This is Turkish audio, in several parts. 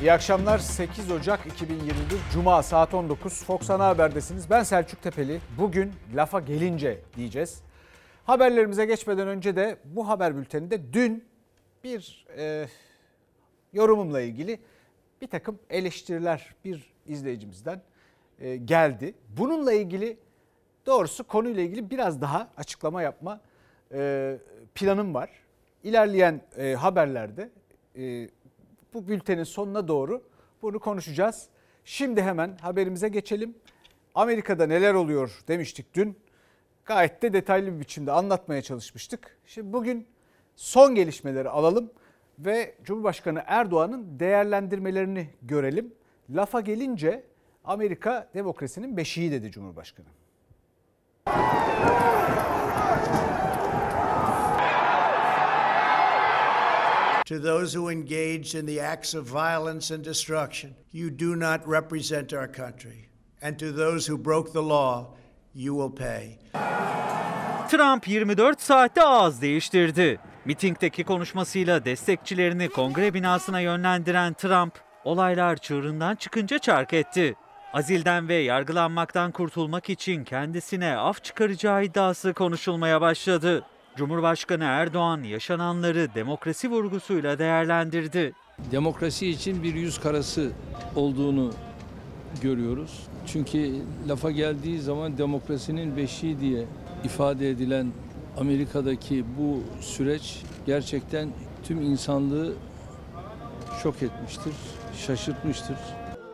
İyi akşamlar. 8 Ocak 2021 Cuma saat 19 Fox Ana Haber'desiniz. Ben Selçuk Tepeli. Bugün lafa gelince diyeceğiz. Haberlerimize geçmeden önce de bu haber bülteninde dün bir e, yorumumla ilgili bir takım eleştiriler bir izleyicimizden e, geldi. Bununla ilgili doğrusu konuyla ilgili biraz daha açıklama yapma e, planım var. İlerleyen e, haberlerde e, bu bültenin sonuna doğru bunu konuşacağız. Şimdi hemen haberimize geçelim. Amerika'da neler oluyor demiştik dün. Gayet de detaylı bir biçimde anlatmaya çalışmıştık. Şimdi bugün son gelişmeleri alalım ve Cumhurbaşkanı Erdoğan'ın değerlendirmelerini görelim. Lafa gelince Amerika demokrasinin beşiği dedi Cumhurbaşkanı. To those who engaged in the acts of violence and destruction, you do not represent our country. And to those who broke the law, you will pay. Trump 24 saatte ağız değiştirdi. Mitingdeki konuşmasıyla destekçilerini kongre binasına yönlendiren Trump, olaylar çığırından çıkınca çark etti. Azilden ve yargılanmaktan kurtulmak için kendisine af çıkaracağı iddiası konuşulmaya başladı. Cumhurbaşkanı Erdoğan yaşananları demokrasi vurgusuyla değerlendirdi. Demokrasi için bir yüz karası olduğunu görüyoruz. Çünkü lafa geldiği zaman demokrasinin beşiği diye ifade edilen Amerika'daki bu süreç gerçekten tüm insanlığı şok etmiştir, şaşırtmıştır.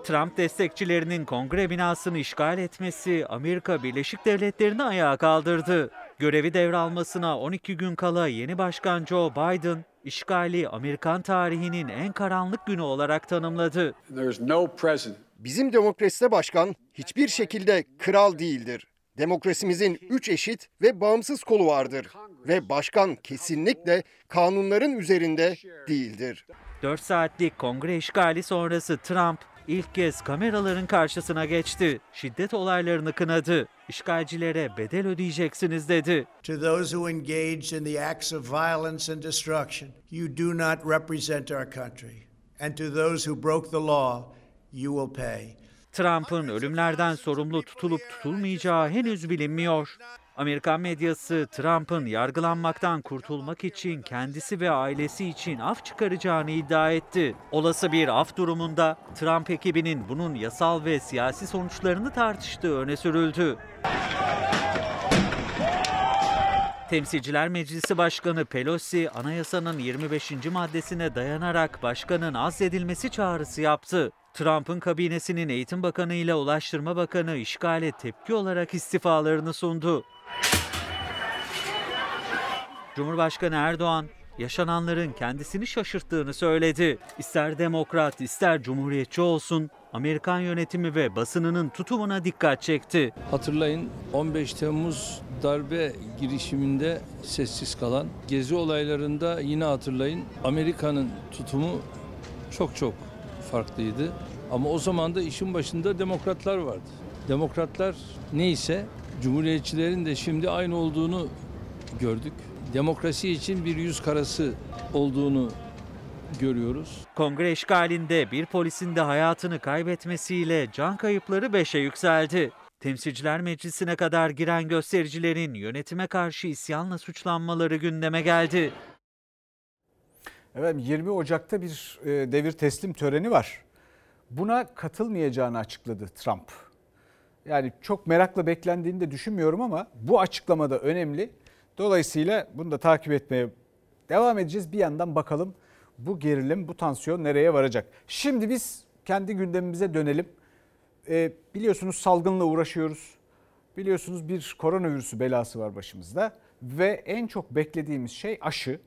Trump destekçilerinin kongre binasını işgal etmesi Amerika Birleşik Devletleri'ni ayağa kaldırdı. Görevi devralmasına 12 gün kala yeni başkan Joe Biden, işgali Amerikan tarihinin en karanlık günü olarak tanımladı. Bizim demokraside başkan hiçbir şekilde kral değildir. Demokrasimizin üç eşit ve bağımsız kolu vardır ve başkan kesinlikle kanunların üzerinde değildir. 4 saatlik kongre işgali sonrası Trump ilk kez kameraların karşısına geçti. Şiddet olaylarını kınadı. İşgalcilere bedel ödeyeceksiniz dedi. To those who engaged in the acts of violence and destruction, you do not represent our country. And to those who broke the law, you will pay. Trump'ın ölümlerden sorumlu tutulup tutulmayacağı henüz bilinmiyor. Amerikan medyası Trump'ın yargılanmaktan kurtulmak için kendisi ve ailesi için af çıkaracağını iddia etti. Olası bir af durumunda Trump ekibinin bunun yasal ve siyasi sonuçlarını tartıştığı öne sürüldü. Temsilciler Meclisi Başkanı Pelosi, anayasanın 25. maddesine dayanarak başkanın azledilmesi çağrısı yaptı. Trump'ın kabinesinin Eğitim Bakanı ile Ulaştırma Bakanı işgale tepki olarak istifalarını sundu. Cumhurbaşkanı Erdoğan, yaşananların kendisini şaşırttığını söyledi. İster demokrat, ister cumhuriyetçi olsun, Amerikan yönetimi ve basınının tutumuna dikkat çekti. Hatırlayın 15 Temmuz darbe girişiminde sessiz kalan, gezi olaylarında yine hatırlayın Amerika'nın tutumu çok çok farklıydı. Ama o zaman da işin başında demokratlar vardı. Demokratlar neyse cumhuriyetçilerin de şimdi aynı olduğunu gördük. Demokrasi için bir yüz karası olduğunu görüyoruz. Kongre işgalinde bir polisin de hayatını kaybetmesiyle can kayıpları 5'e yükseldi. Temsilciler Meclisi'ne kadar giren göstericilerin yönetime karşı isyanla suçlanmaları gündeme geldi. Evet 20 Ocak'ta bir e, devir teslim töreni var. Buna katılmayacağını açıkladı Trump. Yani çok merakla beklendiğini de düşünmüyorum ama bu açıklamada önemli. Dolayısıyla bunu da takip etmeye devam edeceğiz. Bir yandan bakalım bu gerilim, bu tansiyon nereye varacak? Şimdi biz kendi gündemimize dönelim. Ee, biliyorsunuz salgınla uğraşıyoruz. Biliyorsunuz bir koronavirüsü belası var başımızda. Ve en çok beklediğimiz şey aşı.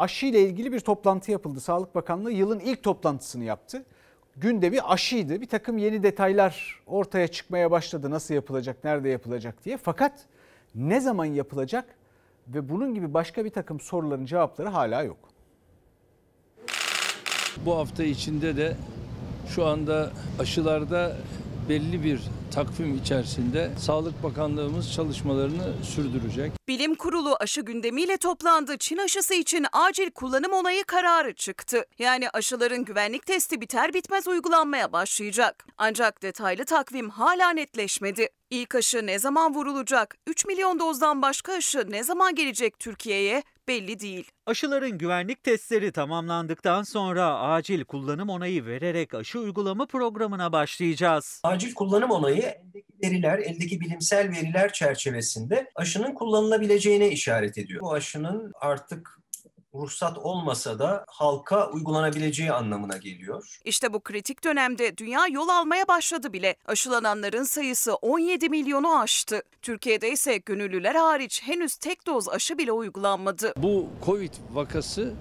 Aşı ile ilgili bir toplantı yapıldı. Sağlık Bakanlığı yılın ilk toplantısını yaptı. Gündemi aşıydı. Bir takım yeni detaylar ortaya çıkmaya başladı. Nasıl yapılacak, nerede yapılacak diye. Fakat ne zaman yapılacak ve bunun gibi başka bir takım soruların cevapları hala yok. Bu hafta içinde de şu anda aşılarda belli bir takvim içerisinde Sağlık Bakanlığımız çalışmalarını sürdürecek. Bilim Kurulu aşı gündemiyle toplandı. Çin aşısı için acil kullanım onayı kararı çıktı. Yani aşıların güvenlik testi biter bitmez uygulanmaya başlayacak. Ancak detaylı takvim hala netleşmedi. İlk aşı ne zaman vurulacak? 3 milyon dozdan başka aşı ne zaman gelecek Türkiye'ye? Belli değil. Aşıların güvenlik testleri tamamlandıktan sonra acil kullanım onayı vererek aşı uygulama programına başlayacağız. Acil kullanım onayı eldeki veriler, eldeki bilimsel veriler çerçevesinde aşının kullanılabileceğine işaret ediyor. Bu aşının artık ruhsat olmasa da halka uygulanabileceği anlamına geliyor. İşte bu kritik dönemde dünya yol almaya başladı bile. Aşılananların sayısı 17 milyonu aştı. Türkiye'de ise gönüllüler hariç henüz tek doz aşı bile uygulanmadı. Bu Covid vakası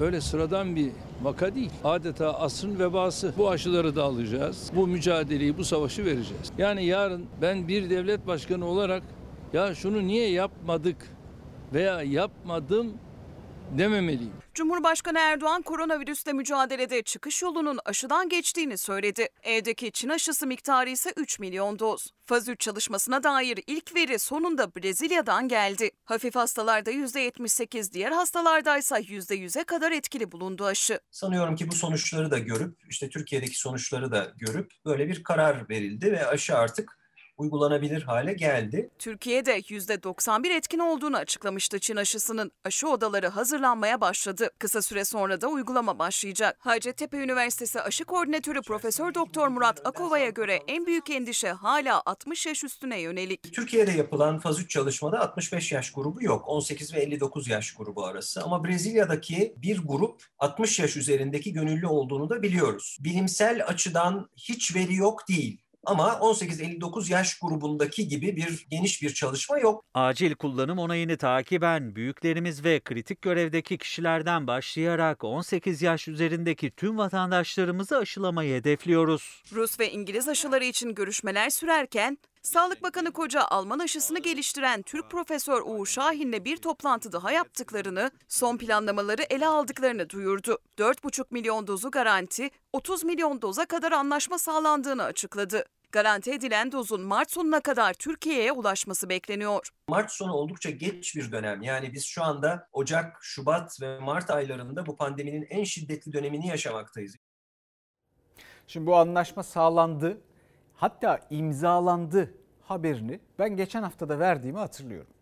böyle sıradan bir vaka değil. Adeta asrın vebası. Bu aşıları da alacağız. Bu mücadeleyi, bu savaşı vereceğiz. Yani yarın ben bir devlet başkanı olarak ya şunu niye yapmadık veya yapmadım dememeliyim. Cumhurbaşkanı Erdoğan koronavirüsle mücadelede çıkış yolunun aşıdan geçtiğini söyledi. Evdeki Çin aşısı miktarı ise 3 milyon doz. Faz 3 çalışmasına dair ilk veri sonunda Brezilya'dan geldi. Hafif hastalarda %78, diğer hastalardaysa %100'e kadar etkili bulundu aşı. Sanıyorum ki bu sonuçları da görüp, işte Türkiye'deki sonuçları da görüp böyle bir karar verildi ve aşı artık uygulanabilir hale geldi. Türkiye'de %91 etkin olduğunu açıklamıştı Çin aşısının. Aşı odaları hazırlanmaya başladı. Kısa süre sonra da uygulama başlayacak. Hacettepe Üniversitesi Aşı Koordinatörü Profesör Doktor Murat Akova'ya göre en büyük endişe hala 60 yaş üstüne yönelik. Türkiye'de yapılan faz 3 çalışmada 65 yaş grubu yok. 18 ve 59 yaş grubu arası. Ama Brezilya'daki bir grup 60 yaş üzerindeki gönüllü olduğunu da biliyoruz. Bilimsel açıdan hiç veri yok değil. Ama 18-59 yaş grubundaki gibi bir geniş bir çalışma yok. Acil kullanım onayını takiben büyüklerimiz ve kritik görevdeki kişilerden başlayarak 18 yaş üzerindeki tüm vatandaşlarımızı aşılamayı hedefliyoruz. Rus ve İngiliz aşıları için görüşmeler sürerken Sağlık Bakanı Koca Alman aşısını geliştiren Türk Profesör Uğur Şahin'le bir toplantı daha yaptıklarını, son planlamaları ele aldıklarını duyurdu. 4,5 milyon dozu garanti, 30 milyon doza kadar anlaşma sağlandığını açıkladı. Garanti edilen dozun Mart sonuna kadar Türkiye'ye ulaşması bekleniyor. Mart sonu oldukça geç bir dönem. Yani biz şu anda Ocak, Şubat ve Mart aylarında bu pandeminin en şiddetli dönemini yaşamaktayız. Şimdi bu anlaşma sağlandı. Hatta imzalandı haberini ben geçen haftada verdiğimi hatırlıyorum.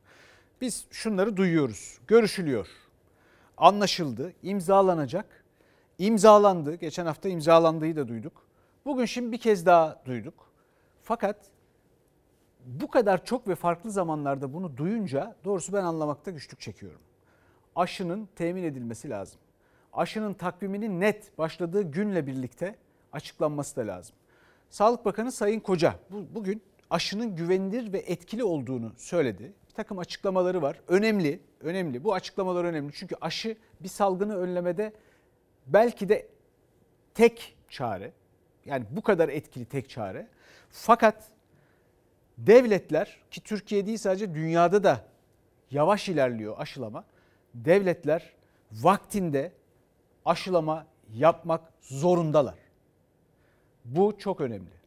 Biz şunları duyuyoruz. Görüşülüyor. Anlaşıldı, imzalanacak. İmzalandı. Geçen hafta imzalandığı da duyduk. Bugün şimdi bir kez daha duyduk. Fakat bu kadar çok ve farklı zamanlarda bunu duyunca doğrusu ben anlamakta güçlük çekiyorum. Aşının temin edilmesi lazım. Aşının takviminin net başladığı günle birlikte açıklanması da lazım. Sağlık Bakanı Sayın Koca bugün aşının güvenilir ve etkili olduğunu söyledi. Bir takım açıklamaları var. Önemli, önemli. Bu açıklamalar önemli. Çünkü aşı bir salgını önlemede belki de tek çare. Yani bu kadar etkili tek çare. Fakat devletler ki Türkiye değil sadece dünyada da yavaş ilerliyor aşılama. Devletler vaktinde aşılama yapmak zorundalar. Bu çok önemli.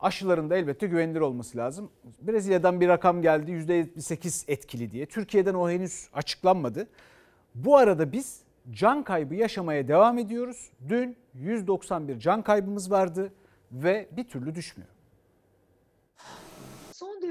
Aşıların da elbette güvenilir olması lazım. Brezilya'dan bir rakam geldi %78 etkili diye. Türkiye'den o henüz açıklanmadı. Bu arada biz can kaybı yaşamaya devam ediyoruz. Dün 191 can kaybımız vardı ve bir türlü düşmüyor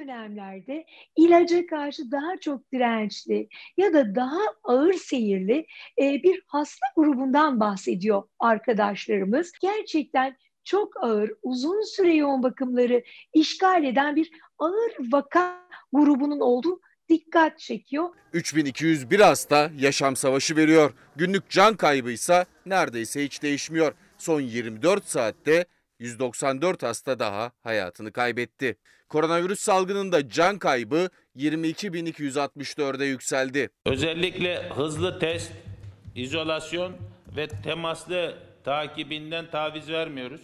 dönemlerde ilaca karşı daha çok dirençli ya da daha ağır seyirli bir hasta grubundan bahsediyor arkadaşlarımız. Gerçekten çok ağır, uzun süre yoğun bakımları işgal eden bir ağır vaka grubunun olduğu dikkat çekiyor. 3201 hasta yaşam savaşı veriyor. Günlük can kaybı ise neredeyse hiç değişmiyor. Son 24 saatte 194 hasta daha hayatını kaybetti. Koronavirüs salgınında can kaybı 22.264'e yükseldi. Özellikle hızlı test, izolasyon ve temaslı takibinden taviz vermiyoruz.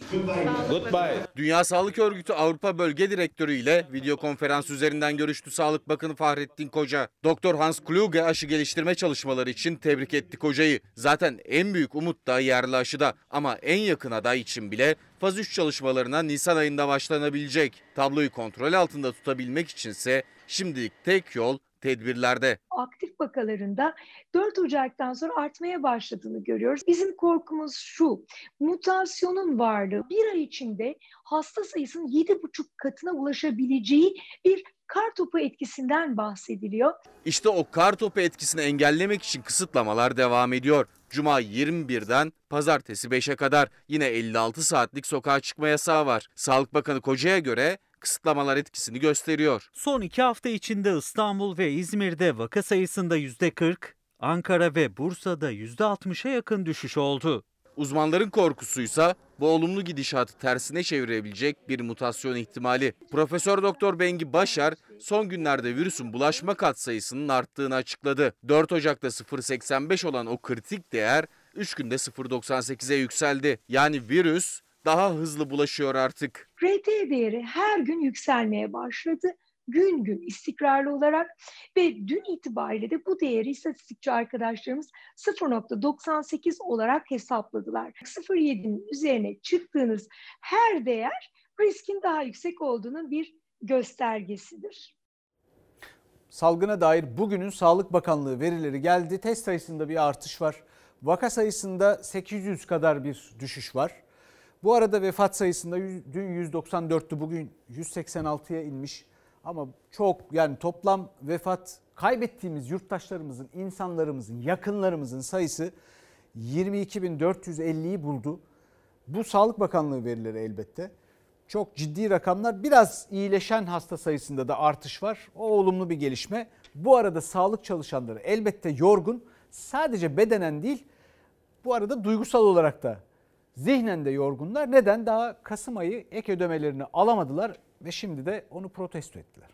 Goodbye. Dünya Sağlık Örgütü Avrupa Bölge Direktörü ile video konferans üzerinden görüştü Sağlık Bakanı Fahrettin Koca. Doktor Hans Kluge aşı geliştirme çalışmaları için tebrik etti Koca'yı. Zaten en büyük umut da yerli aşıda ama en yakın aday için bile faz 3 çalışmalarına Nisan ayında başlanabilecek. Tabloyu kontrol altında tutabilmek içinse şimdilik tek yol tedbirlerde. Aktif vakalarında 4 Ocak'tan sonra artmaya başladığını görüyoruz. Bizim korkumuz şu, mutasyonun varlığı bir ay içinde hasta sayısının 7,5 katına ulaşabileceği bir kar topu etkisinden bahsediliyor. İşte o kar topu etkisini engellemek için kısıtlamalar devam ediyor. Cuma 21'den pazartesi 5'e kadar yine 56 saatlik sokağa çıkma yasağı var. Sağlık Bakanı Koca'ya göre kısıtlamalar etkisini gösteriyor. Son iki hafta içinde İstanbul ve İzmir'de vaka sayısında %40, Ankara ve Bursa'da %60'a yakın düşüş oldu. Uzmanların korkusuysa bu olumlu gidişatı tersine çevirebilecek bir mutasyon ihtimali. Profesör Doktor Bengi Başar son günlerde virüsün bulaşma katsayısının arttığını açıkladı. 4 Ocak'ta 0.85 olan o kritik değer 3 günde 0.98'e yükseldi. Yani virüs daha hızlı bulaşıyor artık. RT değeri her gün yükselmeye başladı. Gün gün istikrarlı olarak ve dün itibariyle de bu değeri istatistikçi arkadaşlarımız 0.98 olarak hesapladılar. 0.7'nin üzerine çıktığınız her değer riskin daha yüksek olduğunun bir göstergesidir. Salgına dair bugünün Sağlık Bakanlığı verileri geldi. Test sayısında bir artış var. Vaka sayısında 800 kadar bir düşüş var. Bu arada vefat sayısında dün 194'tü bugün 186'ya inmiş. Ama çok yani toplam vefat kaybettiğimiz yurttaşlarımızın, insanlarımızın, yakınlarımızın sayısı 22.450'yi buldu. Bu Sağlık Bakanlığı verileri elbette. Çok ciddi rakamlar. Biraz iyileşen hasta sayısında da artış var. O olumlu bir gelişme. Bu arada sağlık çalışanları elbette yorgun. Sadece bedenen değil bu arada duygusal olarak da zihnen de yorgunlar. Neden? Daha Kasım ayı ek ödemelerini alamadılar ve şimdi de onu protesto ettiler.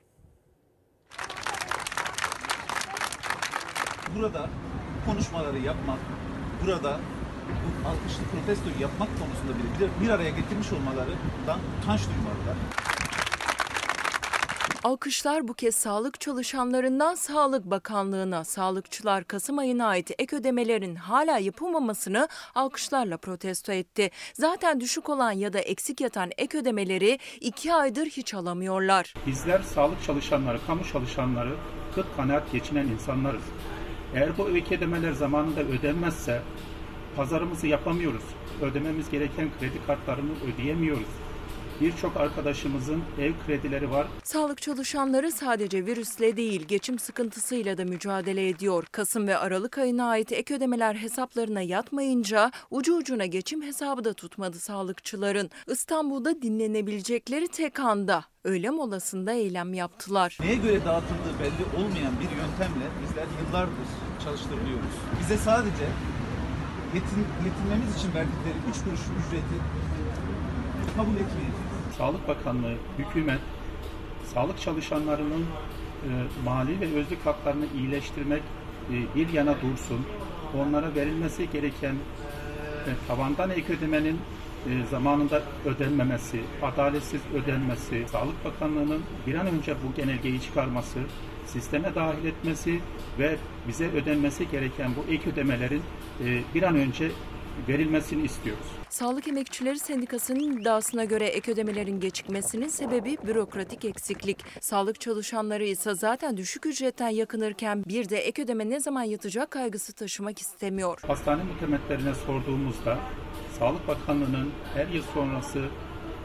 Burada konuşmaları yapmak, burada bu alkışlı protestoyu yapmak konusunda bile bir araya getirmiş olmalarından utanç duymalılar. Alkışlar bu kez sağlık çalışanlarından Sağlık Bakanlığı'na, sağlıkçılar Kasım ayına ait ek ödemelerin hala yapılmamasını alkışlarla protesto etti. Zaten düşük olan ya da eksik yatan ek ödemeleri iki aydır hiç alamıyorlar. Bizler sağlık çalışanları, kamu çalışanları, kıt kanaat geçinen insanlarız. Eğer bu ek ödemeler zamanında ödenmezse pazarımızı yapamıyoruz. Ödememiz gereken kredi kartlarını ödeyemiyoruz. Birçok arkadaşımızın ev kredileri var. Sağlık çalışanları sadece virüsle değil geçim sıkıntısıyla da mücadele ediyor. Kasım ve Aralık ayına ait ek ödemeler hesaplarına yatmayınca ucu ucuna geçim hesabı da tutmadı sağlıkçıların. İstanbul'da dinlenebilecekleri tek anda öğle molasında eylem yaptılar. Neye göre dağıtıldığı belli olmayan bir yöntemle bizler yıllardır çalıştırılıyoruz. Bize sadece yetin, yetinmemiz için verdikleri 3 kuruş ücreti kabul etmeyiz. Sağlık Bakanlığı, hükümet, sağlık çalışanlarının e, mali ve özlük haklarını iyileştirmek e, bir yana dursun. Onlara verilmesi gereken e, tavandan ek ödemenin e, zamanında ödenmemesi, adaletsiz ödenmesi, Sağlık Bakanlığı'nın bir an önce bu genelgeyi çıkarması, sisteme dahil etmesi ve bize ödenmesi gereken bu ek ödemelerin e, bir an önce verilmesini istiyoruz. Sağlık Emekçileri Sendikası'nın iddiasına göre ek ödemelerin gecikmesinin sebebi bürokratik eksiklik. Sağlık çalışanları ise zaten düşük ücretten yakınırken bir de ek ödeme ne zaman yatacak kaygısı taşımak istemiyor. Hastane muhtemetlerine sorduğumuzda Sağlık Bakanlığı'nın her yıl sonrası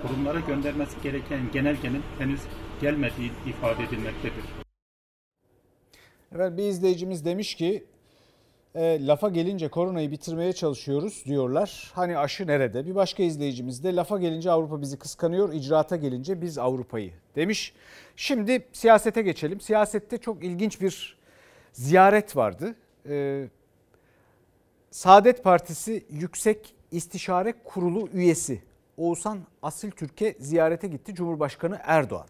kurumlara göndermesi gereken genelgenin henüz gelmediği ifade edilmektedir. Evet bir izleyicimiz demiş ki e, lafa gelince koronayı bitirmeye çalışıyoruz diyorlar. Hani aşı nerede? Bir başka izleyicimiz de lafa gelince Avrupa bizi kıskanıyor, icraata gelince biz Avrupa'yı demiş. Şimdi siyasete geçelim. Siyasette çok ilginç bir ziyaret vardı. Ee, Saadet Partisi Yüksek İstişare Kurulu üyesi Oğuzhan Asil Türkiye ziyarete gitti Cumhurbaşkanı Erdoğan.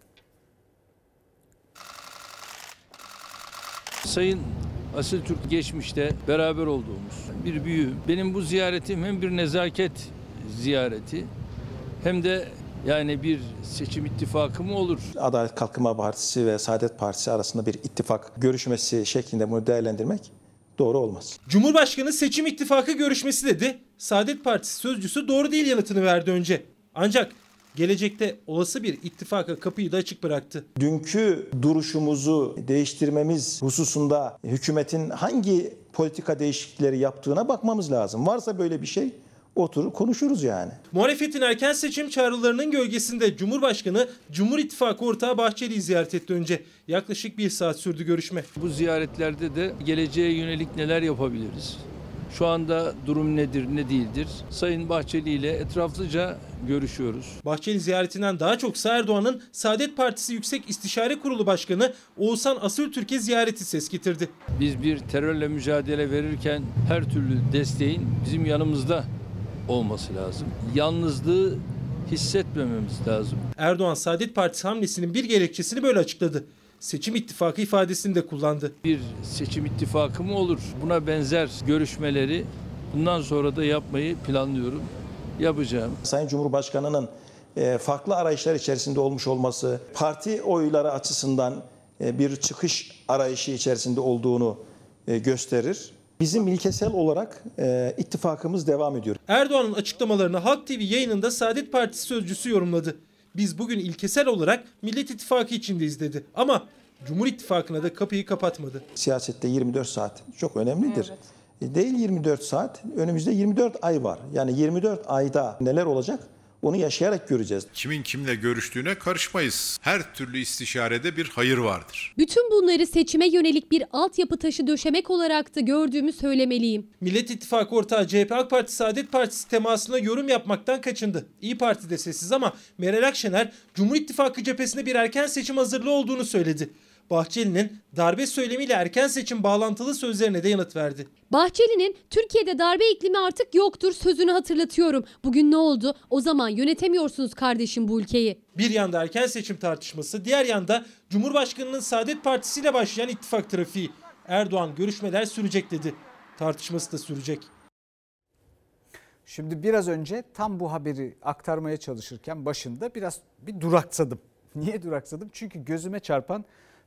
Sayın Asil Türk geçmişte beraber olduğumuz bir büyüğüm. Benim bu ziyaretim hem bir nezaket ziyareti hem de yani bir seçim ittifakı mı olur? Adalet Kalkınma Partisi ve Saadet Partisi arasında bir ittifak görüşmesi şeklinde bunu değerlendirmek doğru olmaz. Cumhurbaşkanı seçim ittifakı görüşmesi dedi. Saadet Partisi sözcüsü doğru değil yanıtını verdi önce. Ancak gelecekte olası bir ittifaka kapıyı da açık bıraktı. Dünkü duruşumuzu değiştirmemiz hususunda hükümetin hangi politika değişiklikleri yaptığına bakmamız lazım. Varsa böyle bir şey oturur konuşuruz yani. Muhalefetin erken seçim çağrılarının gölgesinde Cumhurbaşkanı Cumhur İttifakı ortağı Bahçeli'yi ziyaret etti önce. Yaklaşık bir saat sürdü görüşme. Bu ziyaretlerde de geleceğe yönelik neler yapabiliriz? Şu anda durum nedir, ne değildir? Sayın Bahçeli ile etraflıca görüşüyoruz. Bahçeli ziyaretinden daha çok Erdoğan'ın Saadet Partisi Yüksek İstişare Kurulu Başkanı Oğuzhan Asültürk'e ziyareti ses getirdi. Biz bir terörle mücadele verirken her türlü desteğin bizim yanımızda olması lazım. Yalnızlığı hissetmememiz lazım. Erdoğan Saadet Partisi hamlesinin bir gerekçesini böyle açıkladı. Seçim ittifakı ifadesini de kullandı. Bir seçim ittifakı mı olur? Buna benzer görüşmeleri bundan sonra da yapmayı planlıyorum. Yapacağım. Sayın Cumhurbaşkanı'nın e, farklı arayışlar içerisinde olmuş olması, parti oyları açısından e, bir çıkış arayışı içerisinde olduğunu e, gösterir. Bizim ilkesel olarak e, ittifakımız devam ediyor. Erdoğan'ın açıklamalarını Halk TV yayınında Saadet Partisi sözcüsü yorumladı. Biz bugün ilkesel olarak Millet İttifakı içindeyiz dedi. Ama Cumhur İttifakı'na da kapıyı kapatmadı. Siyasette 24 saat çok önemlidir. Evet. Değil 24 saat, önümüzde 24 ay var. Yani 24 ayda neler olacak onu yaşayarak göreceğiz. Kimin kimle görüştüğüne karışmayız. Her türlü istişarede bir hayır vardır. Bütün bunları seçime yönelik bir altyapı taşı döşemek olarak da gördüğümü söylemeliyim. Millet İttifakı ortağı CHP AK Parti Saadet Partisi temasına yorum yapmaktan kaçındı. İyi Parti de sessiz ama Meral Akşener Cumhur İttifakı cephesinde bir erken seçim hazırlığı olduğunu söyledi. Bahçeli'nin darbe söylemiyle erken seçim bağlantılı sözlerine de yanıt verdi. Bahçeli'nin Türkiye'de darbe iklimi artık yoktur sözünü hatırlatıyorum. Bugün ne oldu? O zaman yönetemiyorsunuz kardeşim bu ülkeyi. Bir yanda erken seçim tartışması, diğer yanda Cumhurbaşkanı'nın Saadet Partisi ile başlayan ittifak trafiği. Erdoğan görüşmeler sürecek dedi. Tartışması da sürecek. Şimdi biraz önce tam bu haberi aktarmaya çalışırken başında biraz bir duraksadım. Niye duraksadım? Çünkü gözüme çarpan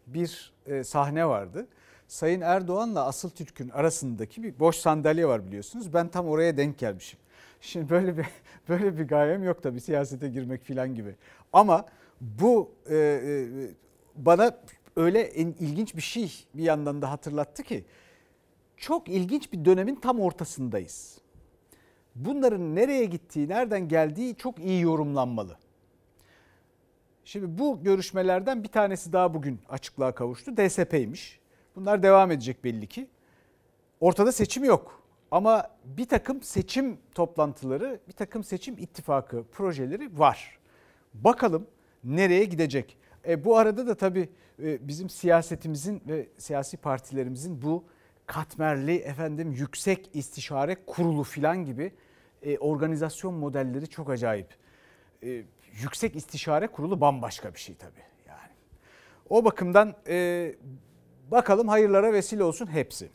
bir e, sahne vardı. Sayın Erdoğan'la Asıl Türk'ün arasındaki bir boş sandalye var biliyorsunuz. Ben tam oraya denk gelmişim. Şimdi böyle bir böyle bir gayem yok tabii siyasete girmek falan gibi. Ama bu e, e, bana öyle en ilginç bir şey bir yandan da hatırlattı ki çok ilginç bir dönemin tam ortasındayız. Bunların nereye gittiği, nereden geldiği çok iyi yorumlanmalı. Şimdi bu görüşmelerden bir tanesi daha bugün açıklığa kavuştu. DSP'ymiş. Bunlar devam edecek belli ki. Ortada seçim yok. Ama bir takım seçim toplantıları, bir takım seçim ittifakı projeleri var. Bakalım nereye gidecek? E, bu arada da tabii e, bizim siyasetimizin ve siyasi partilerimizin bu katmerli efendim yüksek istişare kurulu filan gibi e, organizasyon modelleri çok acayip. E, Yüksek İstişare Kurulu bambaşka bir şey tabii. Yani. O bakımdan e, bakalım hayırlara vesile olsun hepsi.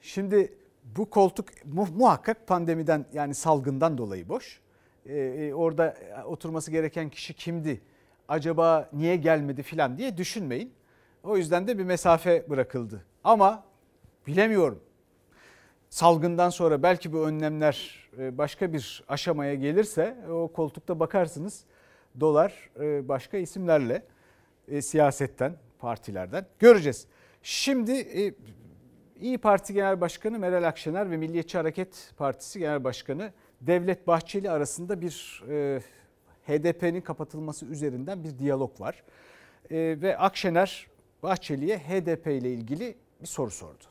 Şimdi bu koltuk mu, muhakkak pandemiden yani salgından dolayı boş. Ee, e, orada oturması gereken kişi kimdi? Acaba niye gelmedi filan diye düşünmeyin. O yüzden de bir mesafe bırakıldı. Ama bilemiyorum. Salgından sonra belki bu önlemler e, başka bir aşamaya gelirse o koltukta bakarsınız dolar e, başka isimlerle e, siyasetten, partilerden göreceğiz. Şimdi İyi Parti Genel Başkanı Meral Akşener ve Milliyetçi Hareket Partisi Genel Başkanı Devlet Bahçeli arasında bir HDP'nin kapatılması üzerinden bir diyalog var. Ve Akşener Bahçeli'ye HDP ile ilgili bir soru sordu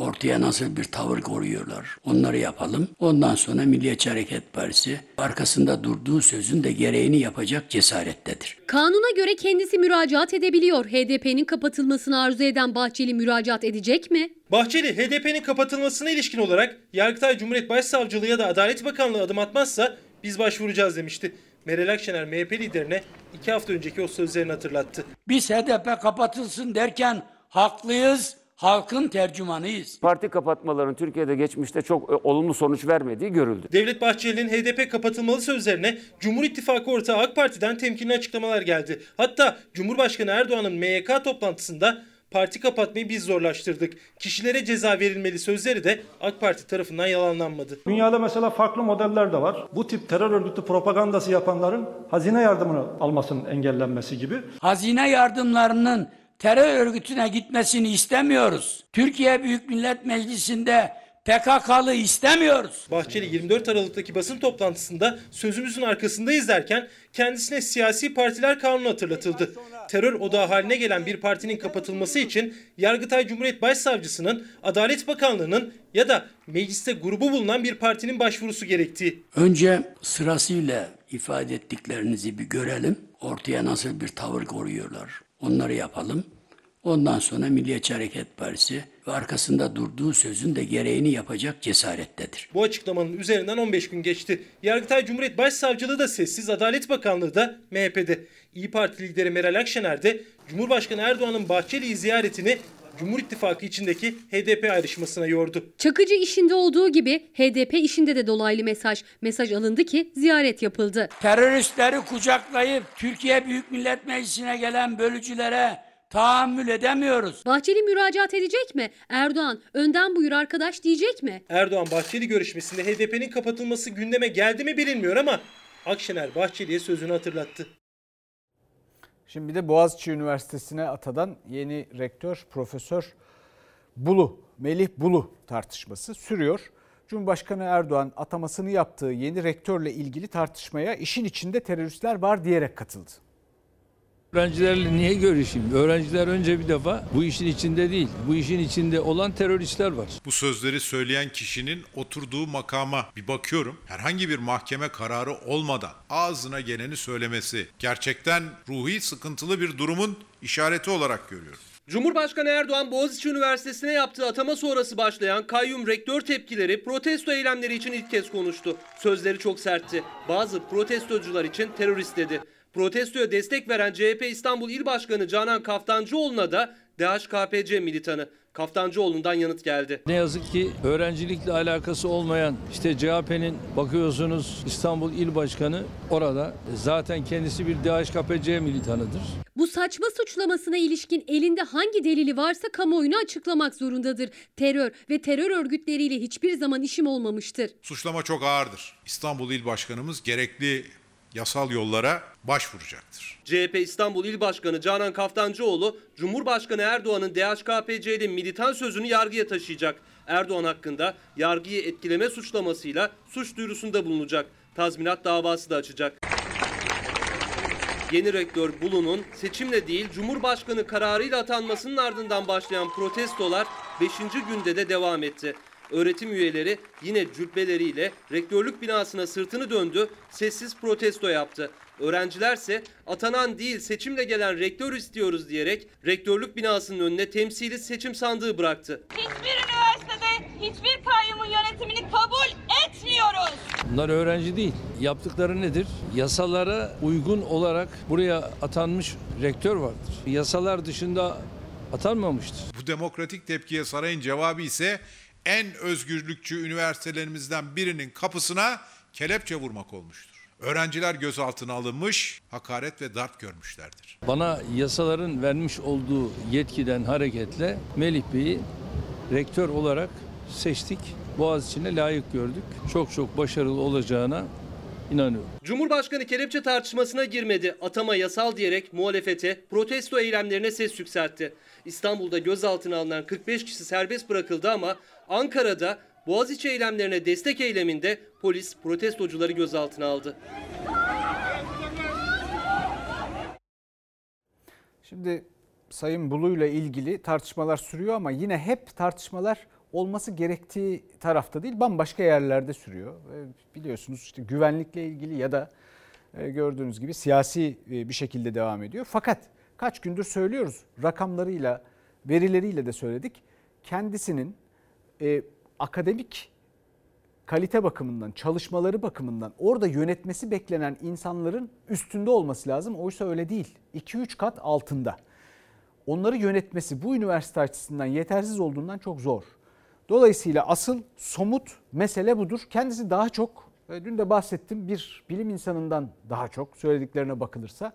ortaya nasıl bir tavır koruyorlar. Onları yapalım. Ondan sonra Milliyetçi Hareket Partisi arkasında durduğu sözün de gereğini yapacak cesarettedir. Kanuna göre kendisi müracaat edebiliyor. HDP'nin kapatılmasını arzu eden Bahçeli müracaat edecek mi? Bahçeli HDP'nin kapatılmasına ilişkin olarak Yargıtay Cumhuriyet Başsavcılığı ya da Adalet Bakanlığı adım atmazsa biz başvuracağız demişti. Meral Akşener MHP liderine iki hafta önceki o sözlerini hatırlattı. Biz HDP kapatılsın derken haklıyız, halkın tercümanıyız. Parti kapatmaların Türkiye'de geçmişte çok e, olumlu sonuç vermediği görüldü. Devlet Bahçeli'nin HDP kapatılmalı sözlerine Cumhur İttifakı ortağı AK Parti'den temkinli açıklamalar geldi. Hatta Cumhurbaşkanı Erdoğan'ın MYK toplantısında parti kapatmayı biz zorlaştırdık. Kişilere ceza verilmeli sözleri de AK Parti tarafından yalanlanmadı. Dünyada mesela farklı modeller de var. Bu tip terör örgütü propagandası yapanların hazine yardımını almasının engellenmesi gibi. Hazine yardımlarının terör örgütüne gitmesini istemiyoruz. Türkiye Büyük Millet Meclisi'nde PKK'lı istemiyoruz. Bahçeli 24 Aralık'taki basın toplantısında sözümüzün arkasındayız derken kendisine siyasi partiler kanunu hatırlatıldı. Terör odağı haline gelen bir partinin kapatılması için Yargıtay Cumhuriyet Başsavcısının, Adalet Bakanlığı'nın ya da mecliste grubu bulunan bir partinin başvurusu gerektiği. Önce sırasıyla ifade ettiklerinizi bir görelim. Ortaya nasıl bir tavır koruyorlar. Onları yapalım. Ondan sonra Milliyetçi Hareket Partisi arkasında durduğu sözün de gereğini yapacak cesarettedir. Bu açıklamanın üzerinden 15 gün geçti. Yargıtay Cumhuriyet Başsavcılığı da sessiz, Adalet Bakanlığı da MHP'de. İyi Parti lideri Meral Akşener de Cumhurbaşkanı Erdoğan'ın Bahçeli'yi ziyaretini Cumhur İttifakı içindeki HDP ayrışmasına yordu. Çakıcı işinde olduğu gibi HDP işinde de dolaylı mesaj. Mesaj alındı ki ziyaret yapıldı. Teröristleri kucaklayıp Türkiye Büyük Millet Meclisi'ne gelen bölücülere tahammül edemiyoruz. Bahçeli müracaat edecek mi? Erdoğan önden buyur arkadaş diyecek mi? Erdoğan Bahçeli görüşmesinde HDP'nin kapatılması gündeme geldi mi bilinmiyor ama Akşener Bahçeli'ye sözünü hatırlattı. Şimdi bir de Boğaziçi Üniversitesi'ne atadan yeni rektör Profesör Bulu, Melih Bulu tartışması sürüyor. Cumhurbaşkanı Erdoğan atamasını yaptığı yeni rektörle ilgili tartışmaya işin içinde teröristler var diyerek katıldı. Öğrencilerle niye görüşeyim? Öğrenciler önce bir defa bu işin içinde değil. Bu işin içinde olan teröristler var. Bu sözleri söyleyen kişinin oturduğu makama bir bakıyorum. Herhangi bir mahkeme kararı olmadan ağzına geleni söylemesi gerçekten ruhi sıkıntılı bir durumun işareti olarak görüyorum. Cumhurbaşkanı Erdoğan Boğaziçi Üniversitesi'ne yaptığı atama sonrası başlayan kayyum rektör tepkileri protesto eylemleri için ilk kez konuştu. Sözleri çok sertti. Bazı protestocular için terörist dedi. Protestoya destek veren CHP İstanbul İl Başkanı Canan Kaftancıoğlu'na da DHKPC militanı Kaftancıoğlu'ndan yanıt geldi. Ne yazık ki öğrencilikle alakası olmayan işte CHP'nin bakıyorsunuz İstanbul İl Başkanı orada zaten kendisi bir DHKPC militanıdır. Bu saçma suçlamasına ilişkin elinde hangi delili varsa kamuoyuna açıklamak zorundadır. Terör ve terör örgütleriyle hiçbir zaman işim olmamıştır. Suçlama çok ağırdır. İstanbul İl Başkanımız gerekli yasal yollara başvuracaktır. CHP İstanbul İl Başkanı Canan Kaftancıoğlu, Cumhurbaşkanı Erdoğan'ın DHKPC'li militan sözünü yargıya taşıyacak. Erdoğan hakkında yargıyı etkileme suçlamasıyla suç duyurusunda bulunacak. Tazminat davası da açacak. Yeni rektör Bulu'nun seçimle değil Cumhurbaşkanı kararıyla atanmasının ardından başlayan protestolar 5. günde de devam etti. Öğretim üyeleri yine cübbeleriyle rektörlük binasına sırtını döndü, sessiz protesto yaptı. Öğrencilerse atanan değil seçimle gelen rektör istiyoruz diyerek rektörlük binasının önüne temsili seçim sandığı bıraktı. Hiçbir üniversitede hiçbir kayyumun yönetimini kabul etmiyoruz. Bunlar öğrenci değil. Yaptıkları nedir? Yasalara uygun olarak buraya atanmış rektör vardır. Yasalar dışında atanmamıştır. Bu demokratik tepkiye sarayın cevabı ise en özgürlükçü üniversitelerimizden birinin kapısına kelepçe vurmak olmuştur. Öğrenciler gözaltına alınmış, hakaret ve darp görmüşlerdir. Bana yasaların vermiş olduğu yetkiden hareketle Melih Bey'i rektör olarak seçtik. Boğaziçi'ne layık gördük. Çok çok başarılı olacağına inanıyorum. Cumhurbaşkanı kelepçe tartışmasına girmedi. Atama yasal diyerek muhalefete, protesto eylemlerine ses yükseltti. İstanbul'da gözaltına alınan 45 kişi serbest bırakıldı ama Ankara'da Boğaziçi eylemlerine destek eyleminde polis protestocuları gözaltına aldı. Şimdi Sayın Bulu ile ilgili tartışmalar sürüyor ama yine hep tartışmalar olması gerektiği tarafta değil bambaşka yerlerde sürüyor. Biliyorsunuz işte güvenlikle ilgili ya da e, gördüğünüz gibi siyasi e, bir şekilde devam ediyor. Fakat kaç gündür söylüyoruz rakamlarıyla, verileriyle de söyledik. Kendisinin e, akademik kalite bakımından, çalışmaları bakımından orada yönetmesi beklenen insanların üstünde olması lazım. Oysa öyle değil. 2-3 kat altında. onları yönetmesi bu üniversite açısından yetersiz olduğundan çok zor. Dolayısıyla asıl somut mesele budur. Kendisi daha çok, e, dün de bahsettim bir bilim insanından daha çok söylediklerine bakılırsa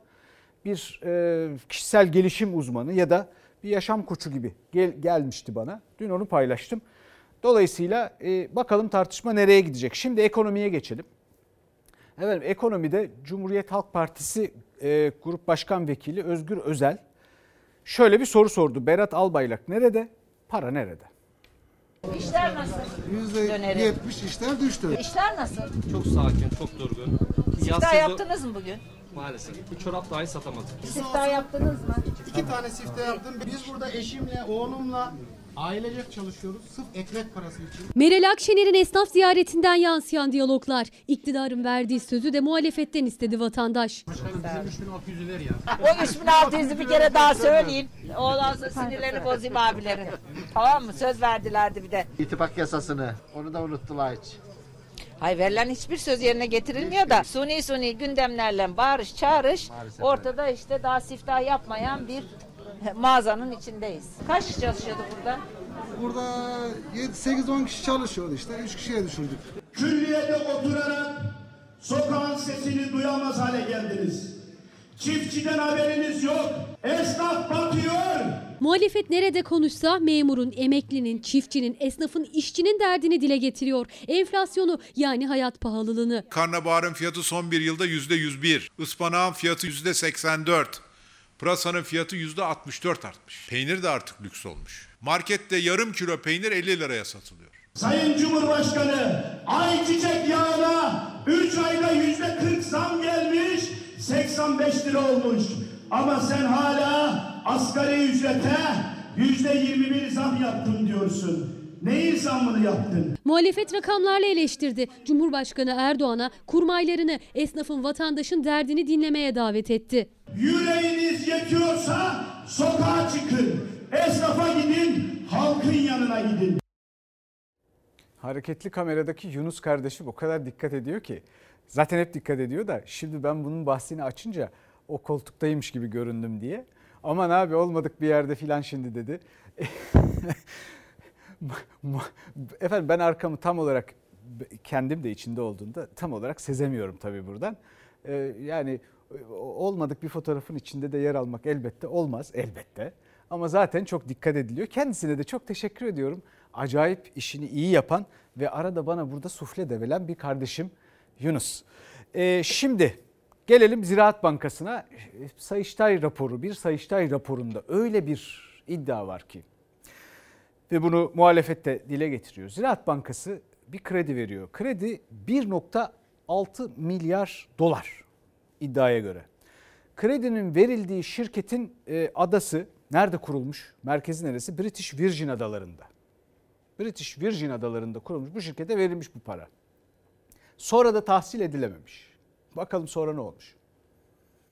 bir e, kişisel gelişim uzmanı ya da bir yaşam koçu gibi gel, gelmişti bana. Dün onu paylaştım. Dolayısıyla e, bakalım tartışma nereye gidecek. Şimdi ekonomiye geçelim. Evet ekonomide Cumhuriyet Halk Partisi e, Grup Başkan Vekili Özgür Özel şöyle bir soru sordu. Berat Albayrak nerede? Para nerede? İşler nasıl? Dönerim. %70 işler düştü. İşler nasıl? Çok sakin, çok durgun. Siftah yaptınız mı bugün? Maalesef. Bir çorap dahi satamadık. Siftah yaptınız mı? İki tane sifte yaptım. Biz burada eşimle, oğlumla ailecek çalışıyoruz. Sırf ekmek parası için. Meral Akşener'in esnaf ziyaretinden yansıyan diyaloglar. İktidarın verdiği sözü de muhalefetten istedi vatandaş. Başkanım bizim 3600'ü ver ya. O 3600'ü bir kere daha söyleyin. Ondan sonra sinirlerini bozayım abilerin. Tamam mı? Söz verdilerdi bir de. İttifak yasasını. Onu da unuttular hiç. Hay verilen hiçbir söz yerine getirilmiyor da suni suni gündemlerle bağırış çağırış ortada işte daha siftah yapmayan bir mağazanın içindeyiz. Kaç kişi çalışıyordu burada? Burada 8-10 kişi çalışıyordu işte. 3 kişiye düşürdük. Külliyede oturarak sokağın sesini duyamaz hale geldiniz. Çiftçiden haberiniz yok. Esnaf batıyor. Muhalefet nerede konuşsa memurun, emeklinin, çiftçinin, esnafın, işçinin derdini dile getiriyor. Enflasyonu yani hayat pahalılığını. Karnabaharın fiyatı son bir yılda %101. Ispanağın fiyatı %84. Pırasanın fiyatı %64 artmış. Peynir de artık lüks olmuş. Markette yarım kilo peynir 50 liraya satılıyor. Sayın Cumhurbaşkanı ayçiçek yağına 3 ayda yüzde 40 zam gelmiş 85 lira olmuş. Ama sen hala asgari ücrete yüzde 21 zam yaptın diyorsun. Neyin zammını yaptın? Muhalefet rakamlarla eleştirdi. Cumhurbaşkanı Erdoğan'a kurmaylarını, esnafın, vatandaşın derdini dinlemeye davet etti. Yüreğiniz yetiyorsa sokağa çıkın. Esnafa gidin, halkın yanına gidin. Hareketli kameradaki Yunus kardeşim o kadar dikkat ediyor ki. Zaten hep dikkat ediyor da şimdi ben bunun bahsini açınca o koltuktaymış gibi göründüm diye. Aman abi olmadık bir yerde filan şimdi dedi. Efendim ben arkamı tam olarak kendim de içinde olduğunda tam olarak sezemiyorum tabii buradan. Ee, yani olmadık bir fotoğrafın içinde de yer almak elbette olmaz elbette. Ama zaten çok dikkat ediliyor. Kendisine de çok teşekkür ediyorum. Acayip işini iyi yapan ve arada bana burada sufle de veren bir kardeşim Yunus. Ee, şimdi gelelim Ziraat Bankası'na. Sayıştay raporu, bir Sayıştay raporunda öyle bir iddia var ki ve bunu muhalefette dile getiriyor. Ziraat Bankası bir kredi veriyor. Kredi 1.6 milyar dolar iddiaya göre. Kredinin verildiği şirketin e, adası nerede kurulmuş? Merkezi neresi? British Virgin Adaları'nda. British Virgin Adaları'nda kurulmuş bu şirkete verilmiş bu para. Sonra da tahsil edilememiş. Bakalım sonra ne olmuş?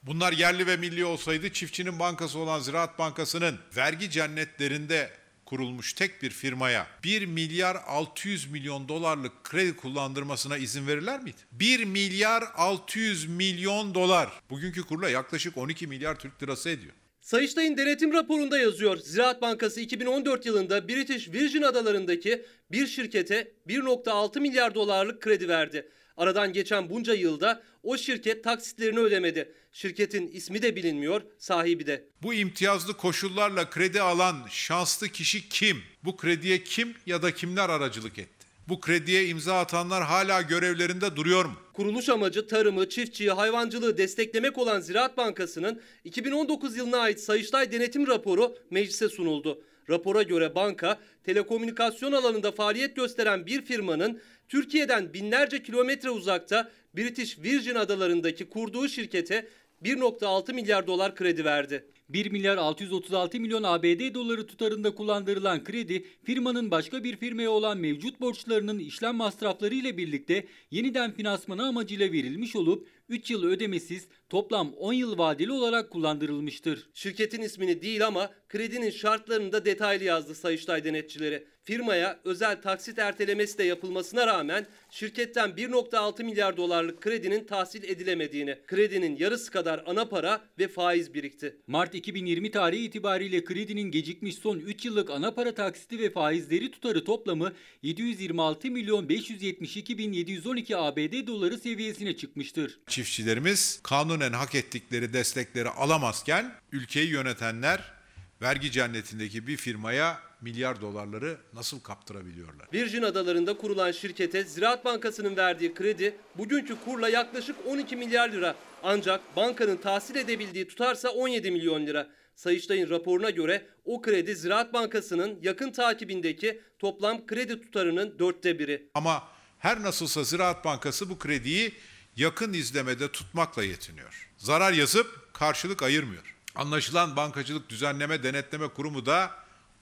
Bunlar yerli ve milli olsaydı çiftçinin bankası olan Ziraat Bankası'nın vergi cennetlerinde kurulmuş tek bir firmaya 1 milyar 600 milyon dolarlık kredi kullandırmasına izin verirler miydi? 1 milyar 600 milyon dolar. Bugünkü kurla yaklaşık 12 milyar Türk lirası ediyor. Sayıştay'ın denetim raporunda yazıyor. Ziraat Bankası 2014 yılında British Virgin Adaları'ndaki bir şirkete 1.6 milyar dolarlık kredi verdi. Aradan geçen bunca yılda o şirket taksitlerini ödemedi. Şirketin ismi de bilinmiyor, sahibi de. Bu imtiyazlı koşullarla kredi alan şanslı kişi kim? Bu krediye kim ya da kimler aracılık etti? Bu krediye imza atanlar hala görevlerinde duruyor mu? Kuruluş amacı tarımı, çiftçiyi, hayvancılığı desteklemek olan Ziraat Bankası'nın 2019 yılına ait Sayıştay denetim raporu meclise sunuldu. Rapora göre banka, telekomünikasyon alanında faaliyet gösteren bir firmanın Türkiye'den binlerce kilometre uzakta British Virgin Adaları'ndaki kurduğu şirkete 1.6 milyar dolar kredi verdi. 1 milyar 636 milyon ABD doları tutarında kullandırılan kredi, firmanın başka bir firmaya olan mevcut borçlarının işlem masrafları ile birlikte yeniden finansmanı amacıyla verilmiş olup 3 yıl ödemesiz toplam 10 yıl vadeli olarak kullandırılmıştır. Şirketin ismini değil ama kredinin şartlarını da detaylı yazdı Sayıştay denetçileri. Firmaya özel taksit ertelemesi de yapılmasına rağmen şirketten 1.6 milyar dolarlık kredinin tahsil edilemediğini, kredinin yarısı kadar ana para ve faiz birikti. Mart 2020 tarihi itibariyle kredinin gecikmiş son 3 yıllık ana para taksiti ve faizleri tutarı toplamı 726 milyon 572 bin 712 ABD doları seviyesine çıkmıştır. Çiftçilerimiz kanunen hak ettikleri destekleri alamazken ülkeyi yönetenler vergi cennetindeki bir firmaya milyar dolarları nasıl kaptırabiliyorlar? Virgin Adaları'nda kurulan şirkete Ziraat Bankası'nın verdiği kredi bugünkü kurla yaklaşık 12 milyar lira. Ancak bankanın tahsil edebildiği tutarsa 17 milyon lira. Sayıştay'ın raporuna göre o kredi Ziraat Bankası'nın yakın takibindeki toplam kredi tutarının dörtte biri. Ama her nasılsa Ziraat Bankası bu krediyi yakın izlemede tutmakla yetiniyor. Zarar yazıp karşılık ayırmıyor. Anlaşılan Bankacılık Düzenleme Denetleme Kurumu da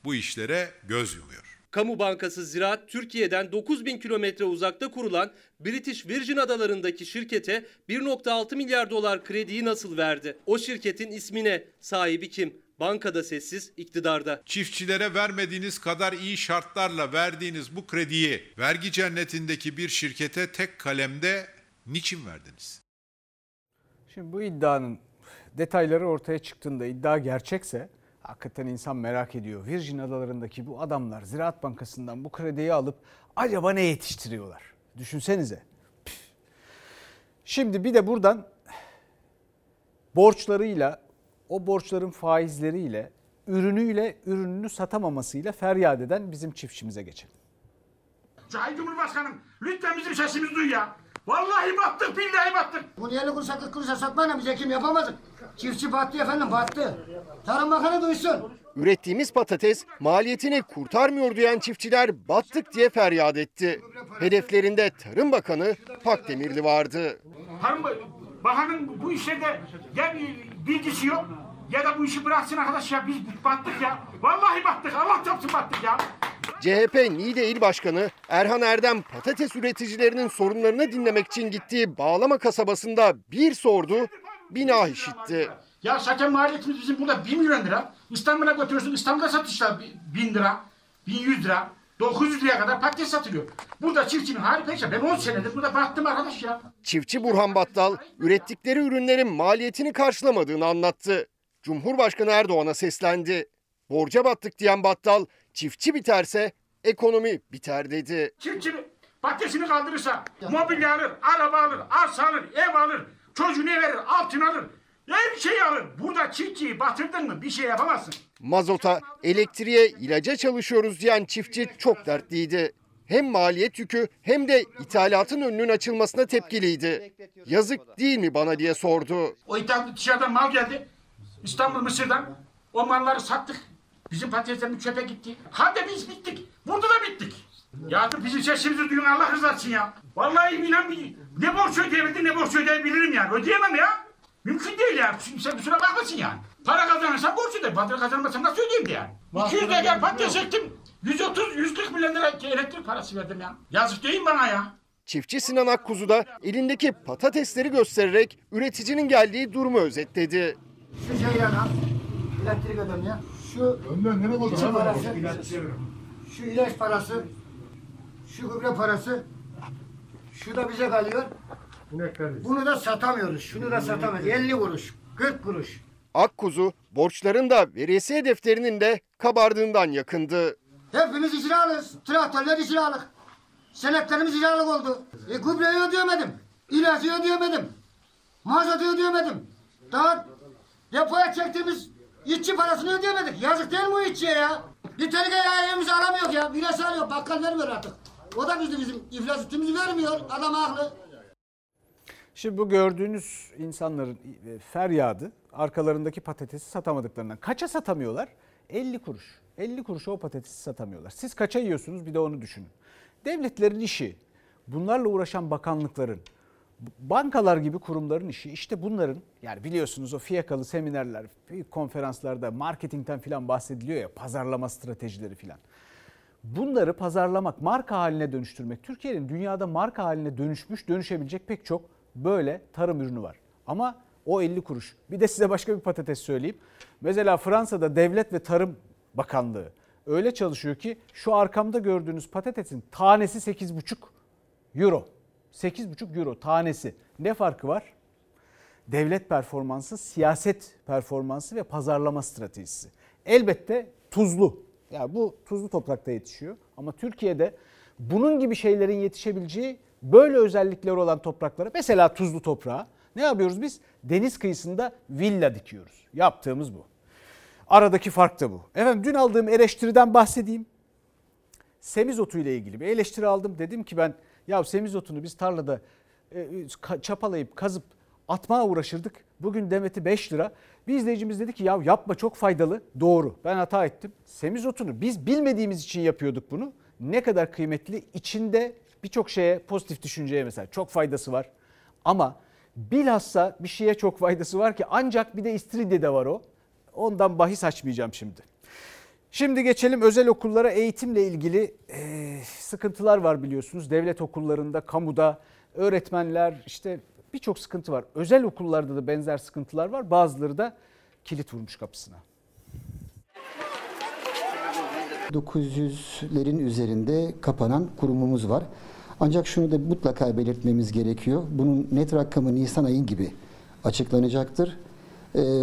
bu işlere göz yumuyor. Kamu Bankası Ziraat Türkiye'den 9000 kilometre uzakta kurulan British Virgin Adaları'ndaki şirkete 1.6 milyar dolar krediyi nasıl verdi? O şirketin ismine sahibi kim? Bankada sessiz, iktidarda. Çiftçilere vermediğiniz kadar iyi şartlarla verdiğiniz bu krediyi vergi cennetindeki bir şirkete tek kalemde niçin verdiniz? Şimdi bu iddianın detayları ortaya çıktığında iddia gerçekse hakikaten insan merak ediyor. Virgin Adaları'ndaki bu adamlar Ziraat Bankası'ndan bu krediyi alıp acaba ne yetiştiriyorlar? Düşünsenize. Şimdi bir de buradan borçlarıyla, o borçların faizleriyle, ürünüyle, ürününü satamamasıyla feryat eden bizim çiftçimize geçelim. Sayın Cumhurbaşkanım lütfen bizim sesimizi duy ya. Vallahi battık billahi battık. Bunu 50 kuruşa 40 kuruşa satmayla biz ekim yapamadık. Çiftçi battı efendim battı. Tarım Bakanı duysun. Ürettiğimiz patates maliyetini kurtarmıyor diyen çiftçiler battık diye feryat etti. Hedeflerinde Tarım Bakanı Pakdemirli vardı. Tarım Bakanın bu işlerde ya bilgisi yok ya da bu işi bıraksın arkadaş ya biz battık ya. Vallahi battık Allah çarpsın battık ya. CHP Niğde İl Başkanı Erhan Erdem patates üreticilerinin sorunlarını dinlemek için gittiği Bağlama kasabasında bir sordu, bina işitti. Ya zaten maliyetimiz bizim burada 1 milyon lira. İstanbul'a götürüyorsun İstanbul'da satışlar 1000 lira, 1100 lira, 900 liraya kadar patates satılıyor. Burada çiftçinin hali perişan. Ben 10 senedir burada baktım arkadaş ya. Çiftçi Burhan Battal ürettikleri ürünlerin maliyetini karşılamadığını anlattı. Cumhurbaşkanı Erdoğan'a seslendi. Borca battık diyen Battal çiftçi biterse ekonomi biter dedi. Çiftçi patatesini kaldırırsa mobilya alır, araba alır, arsa alır, ev alır, çocuğunu verir, altın alır. Her şeyi alır. Burada çiftçiyi batırdın mı bir şey yapamazsın. Mazota, elektriğe, ilaca çalışıyoruz diyen çiftçi çok dertliydi. Hem maliyet yükü hem de ithalatın önünün açılmasına tepkiliydi. Yazık değil mi bana diye sordu. O ithal dışarıdan mal geldi. İstanbul, Mısır'dan. O malları sattık. Bizim patateslerimiz çöpe gitti. Hadi biz bittik. Burada da bittik. Ya bizim sesimizi duyun Allah rızası için ya. Vallahi inan ne borç ödeyebildim ne borç ödeyebilirim yani. Ödeyemem ya. Mümkün değil ya. Sen kusura bakmasın yani. Para kazanırsam borç öderim. Para kazanmasam nasıl ödeyeyim de yani. 200 lira patates ektim. 130, 140 milyon lira elektrik parası verdim ya. Yazık değil bana ya. Çiftçi Sinan Akkuzu da elindeki patatesleri göstererek üreticinin geldiği durumu özetledi. Şu şeyler al. Elektrik ödem ya. Şu çiftçi parası. Şu ilaç parası. Şu gübre parası. Şu da bize kalıyor. Bunu da satamıyoruz. Şunu da satamıyoruz. 50 kuruş. 40 kuruş. Akkuzu borçların da veresiye defterinin de kabardığından yakındı. Hepimiz icralıyız. Traktörler icralık. Senetlerimiz icralık oldu. E gübreyi ödeyemedim. İlacı ödeyemedim. Mazotu ödeyemedim. Daha depoya çektiğimiz işçi parasını ödeyemedik. Yazık değil mi bu işçiye ya? Bir tenike ya evimizi alamıyor ya. Birası alıyor. Bakkal vermiyor artık. O da bizim, bizim iflas üstümüzü vermiyor. Adam haklı. Şimdi bu gördüğünüz insanların e, feryadı arkalarındaki patatesi satamadıklarından. Kaça satamıyorlar? 50 kuruş. 50 kuruşa o patatesi satamıyorlar. Siz kaça yiyorsunuz bir de onu düşünün. Devletlerin işi, bunlarla uğraşan bakanlıkların, bankalar gibi kurumların işi işte bunların yani biliyorsunuz o fiyakalı seminerler, konferanslarda marketingten filan bahsediliyor ya pazarlama stratejileri filan. Bunları pazarlamak, marka haline dönüştürmek. Türkiye'nin dünyada marka haline dönüşmüş, dönüşebilecek pek çok böyle tarım ürünü var. Ama o 50 kuruş. Bir de size başka bir patates söyleyeyim. Mesela Fransa'da Devlet ve Tarım Bakanlığı öyle çalışıyor ki şu arkamda gördüğünüz patatesin tanesi 8,5 euro. 8,5 euro tanesi. Ne farkı var? Devlet performansı, siyaset performansı ve pazarlama stratejisi. Elbette tuzlu. Yani bu tuzlu toprakta yetişiyor. Ama Türkiye'de bunun gibi şeylerin yetişebileceği böyle özellikleri olan topraklara mesela tuzlu toprağa ne yapıyoruz biz? Deniz kıyısında villa dikiyoruz. Yaptığımız bu. Aradaki fark da bu. Efendim dün aldığım eleştiriden bahsedeyim. Semizotu ile ilgili bir eleştiri aldım. Dedim ki ben ya semizotunu biz tarlada e, çapalayıp kazıp atmaya uğraşırdık. Bugün demeti 5 lira. Bir izleyicimiz dedi ki ya yapma çok faydalı. Doğru ben hata ettim. Semizotunu biz bilmediğimiz için yapıyorduk bunu. Ne kadar kıymetli içinde birçok şeye pozitif düşünceye mesela çok faydası var. Ama bilhassa bir şeye çok faydası var ki ancak bir de istiridye de var o. Ondan bahis açmayacağım şimdi. Şimdi geçelim özel okullara eğitimle ilgili e, sıkıntılar var biliyorsunuz. Devlet okullarında, kamuda öğretmenler işte birçok sıkıntı var. Özel okullarda da benzer sıkıntılar var. Bazıları da kilit vurmuş kapısına. 900'lerin üzerinde kapanan kurumumuz var. Ancak şunu da mutlaka belirtmemiz gerekiyor. Bunun net rakamı Nisan ayın gibi açıklanacaktır.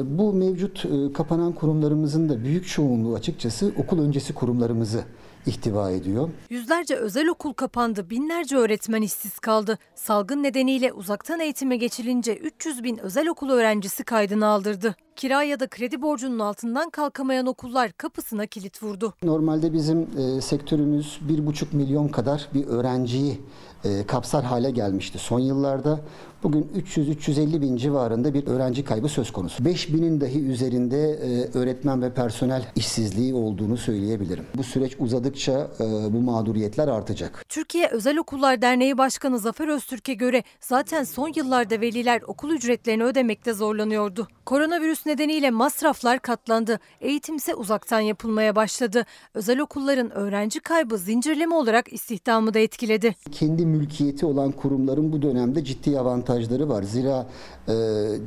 Bu mevcut kapanan kurumlarımızın da büyük çoğunluğu açıkçası okul öncesi kurumlarımızı ihtiva ediyor. Yüzlerce özel okul kapandı, binlerce öğretmen işsiz kaldı. Salgın nedeniyle uzaktan eğitime geçilince 300 bin özel okul öğrencisi kaydını aldırdı. Kira ya da kredi borcunun altından kalkamayan okullar kapısına kilit vurdu. Normalde bizim e, sektörümüz 1,5 milyon kadar bir öğrenciyi e, kapsar hale gelmişti son yıllarda. Bugün 300-350 bin civarında bir öğrenci kaybı söz konusu. 5 binin dahi üzerinde e, öğretmen ve personel işsizliği olduğunu söyleyebilirim. Bu süreç uzadıkça e, bu mağduriyetler artacak. Türkiye Özel Okullar Derneği Başkanı Zafer Öztürk'e göre zaten son yıllarda veliler okul ücretlerini ödemekte zorlanıyordu. Koronavirüs nedeniyle masraflar katlandı. Eğitim ise uzaktan yapılmaya başladı. Özel okulların öğrenci kaybı zincirleme olarak istihdamı da etkiledi. Kendi mülkiyeti olan kurumların bu dönemde ciddi avantajları var. Zira e,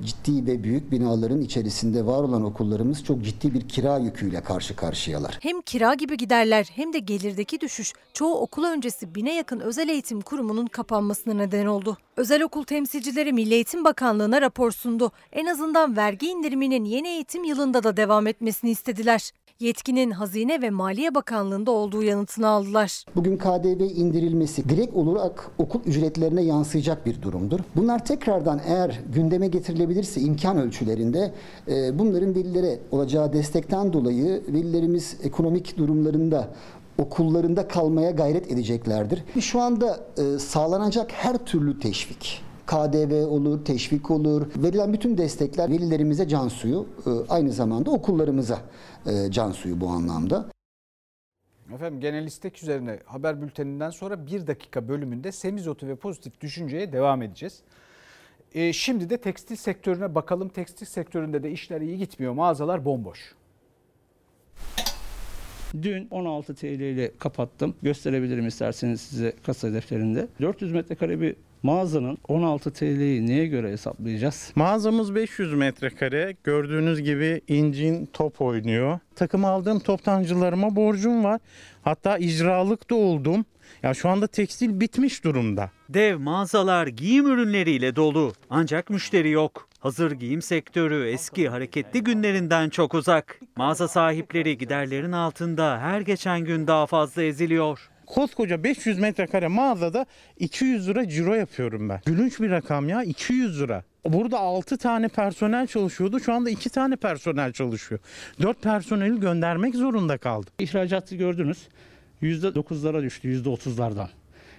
ciddi ve büyük binaların içerisinde var olan okullarımız çok ciddi bir kira yüküyle karşı karşıyalar. Hem kira gibi giderler hem de gelirdeki düşüş çoğu okul öncesi bine yakın özel eğitim kurumunun kapanmasına neden oldu. Özel okul temsilcileri Milli Eğitim Bakanlığı'na rapor sundu. En azından vergi indiriminin yeni eğitim yılında da devam etmesini istediler. Yetkinin Hazine ve Maliye Bakanlığı'nda olduğu yanıtını aldılar. Bugün KDV indirilmesi direkt olarak okul ücretlerine yansıyacak bir durumdur. Bunlar tekrardan eğer gündeme getirilebilirse imkan ölçülerinde e, bunların velilere olacağı destekten dolayı velilerimiz ekonomik durumlarında okullarında kalmaya gayret edeceklerdir. Şu anda e, sağlanacak her türlü teşvik KDV olur, teşvik olur. Verilen bütün destekler velilerimize can suyu, e, aynı zamanda okullarımıza e, can suyu bu anlamda. Efendim genel istek üzerine haber bülteninden sonra bir dakika bölümünde semizotu ve pozitif düşünceye devam edeceğiz. E, şimdi de tekstil sektörüne bakalım. Tekstil sektöründe de işler iyi gitmiyor. Mağazalar bomboş. Dün 16 TL ile kapattım. Gösterebilirim isterseniz size kasa defterinde. 400 metrekare bir Mağazanın 16 TL'yi neye göre hesaplayacağız? Mağazamız 500 metrekare. Gördüğünüz gibi incin top oynuyor. Takım aldığım toptancılarıma borcum var. Hatta icralık da oldum. Ya şu anda tekstil bitmiş durumda. Dev mağazalar giyim ürünleriyle dolu. Ancak müşteri yok. Hazır giyim sektörü eski hareketli günlerinden çok uzak. Mağaza sahipleri giderlerin altında her geçen gün daha fazla eziliyor koskoca 500 metrekare mağazada 200 lira ciro yapıyorum ben. Gülünç bir rakam ya 200 lira. Burada 6 tane personel çalışıyordu. Şu anda 2 tane personel çalışıyor. 4 personeli göndermek zorunda kaldı. İhracatı gördünüz. %9'lara düştü %30'lardan.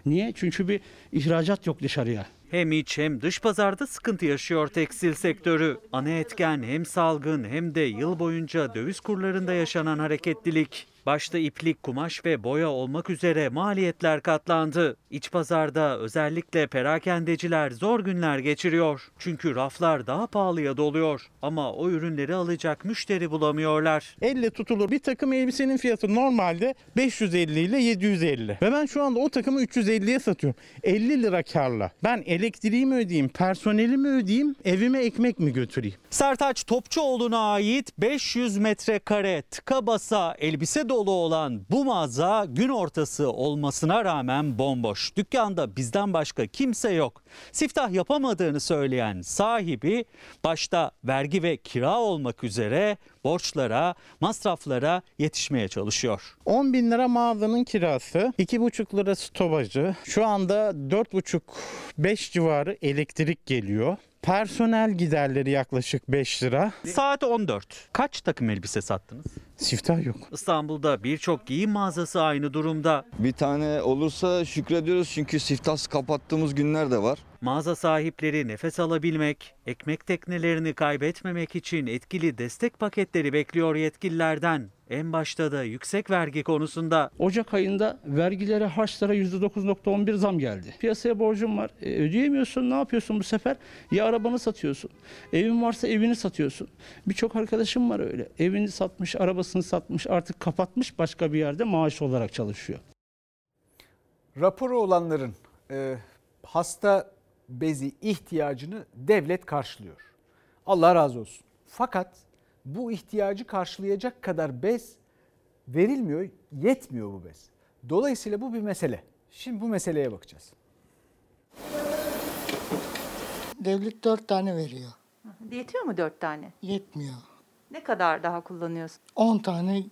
Niye? Çünkü bir ihracat yok dışarıya. Hem iç hem dış pazarda sıkıntı yaşıyor tekstil sektörü. Ana etken hem salgın hem de yıl boyunca döviz kurlarında yaşanan hareketlilik. Başta iplik, kumaş ve boya olmak üzere maliyetler katlandı. İç pazarda özellikle perakendeciler zor günler geçiriyor. Çünkü raflar daha pahalıya doluyor. Ama o ürünleri alacak müşteri bulamıyorlar. Elle tutulur bir takım elbisenin fiyatı normalde 550 ile 750. Ve ben şu anda o takımı 350'ye satıyorum. 50 lira karla. Ben elektriğimi ödeyeyim, personelimi ödeyeyim, evime ekmek mi götüreyim? Sertaç Topçuoğlu'na ait 500 metrekare tıka basa elbise dolu olan bu mağaza gün ortası olmasına rağmen bomboş. Dükkanda bizden başka kimse yok. Siftah yapamadığını söyleyen sahibi başta vergi ve kira olmak üzere borçlara, masraflara yetişmeye çalışıyor. 10 bin lira mağazanın kirası, 2,5 lira stopajı, şu anda 4,5-5 civarı elektrik geliyor. Personel giderleri yaklaşık 5 lira. Saat 14. Kaç takım elbise sattınız? Siftah yok. İstanbul'da birçok giyim mağazası aynı durumda. Bir tane olursa şükrediyoruz çünkü siftahs kapattığımız günler de var. Mağaza sahipleri nefes alabilmek, ekmek teknelerini kaybetmemek için etkili destek paketleri bekliyor yetkililerden. En başta da yüksek vergi konusunda. Ocak ayında vergilere harçlara %9.11 zam geldi. Piyasaya borcum var. E, ödeyemiyorsun ne yapıyorsun bu sefer? Ya arabanı satıyorsun. Evin varsa evini satıyorsun. Birçok arkadaşım var öyle. Evini satmış, arabasını satmış, artık kapatmış başka bir yerde maaş olarak çalışıyor. Raporu olanların e, hasta bezi ihtiyacını devlet karşılıyor. Allah razı olsun. Fakat bu ihtiyacı karşılayacak kadar bez verilmiyor, yetmiyor bu bez. Dolayısıyla bu bir mesele. Şimdi bu meseleye bakacağız. Devlet dört tane veriyor. Yetiyor mu dört tane? Yetmiyor. Ne kadar daha kullanıyorsun? 10 tane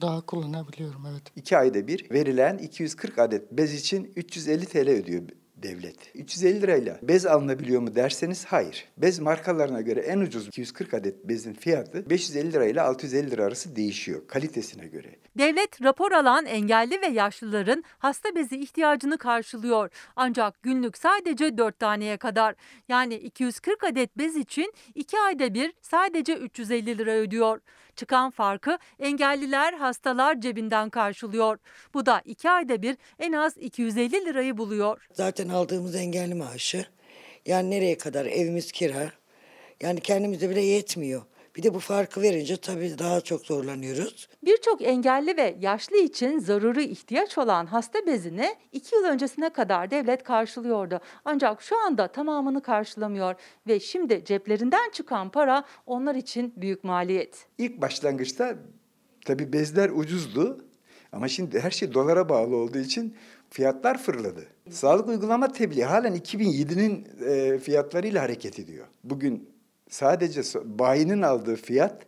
daha kullanabiliyorum evet. 2 ayda bir verilen 240 adet bez için 350 TL ödüyor devlet. 350 lirayla bez alınabiliyor mu derseniz hayır. Bez markalarına göre en ucuz 240 adet bezin fiyatı 550 lirayla 650 lira arası değişiyor kalitesine göre. Devlet rapor alan engelli ve yaşlıların hasta bezi ihtiyacını karşılıyor. Ancak günlük sadece 4 taneye kadar. Yani 240 adet bez için 2 ayda bir sadece 350 lira ödüyor. Çıkan farkı engelliler, hastalar cebinden karşılıyor. Bu da 2 ayda bir en az 250 lirayı buluyor. Zaten aldığımız engelli maaşı yani nereye kadar evimiz kira yani kendimize bile yetmiyor. Bir de bu farkı verince tabii daha çok zorlanıyoruz. Birçok engelli ve yaşlı için zaruri ihtiyaç olan hasta bezini 2 yıl öncesine kadar devlet karşılıyordu. Ancak şu anda tamamını karşılamıyor ve şimdi ceplerinden çıkan para onlar için büyük maliyet. İlk başlangıçta tabii bezler ucuzdu ama şimdi her şey dolara bağlı olduğu için fiyatlar fırladı. Sağlık uygulama tebliği halen 2007'nin e, fiyatlarıyla hareket ediyor. Bugün sadece bayinin aldığı fiyat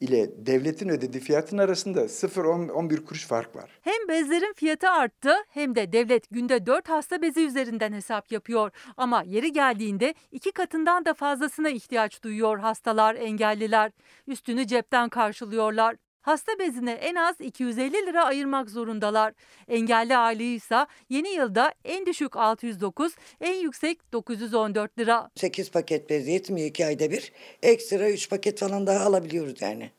ile devletin ödediği fiyatın arasında 0-11 kuruş fark var. Hem bezlerin fiyatı arttı hem de devlet günde 4 hasta bezi üzerinden hesap yapıyor. Ama yeri geldiğinde iki katından da fazlasına ihtiyaç duyuyor hastalar, engelliler. Üstünü cepten karşılıyorlar. Hasta bezine en az 250 lira ayırmak zorundalar. Engelli aileyi ise yeni yılda en düşük 609, en yüksek 914 lira. 8 paket bez yetmiyor 2 ayda bir. Ekstra 3 paket falan daha alabiliyoruz yani.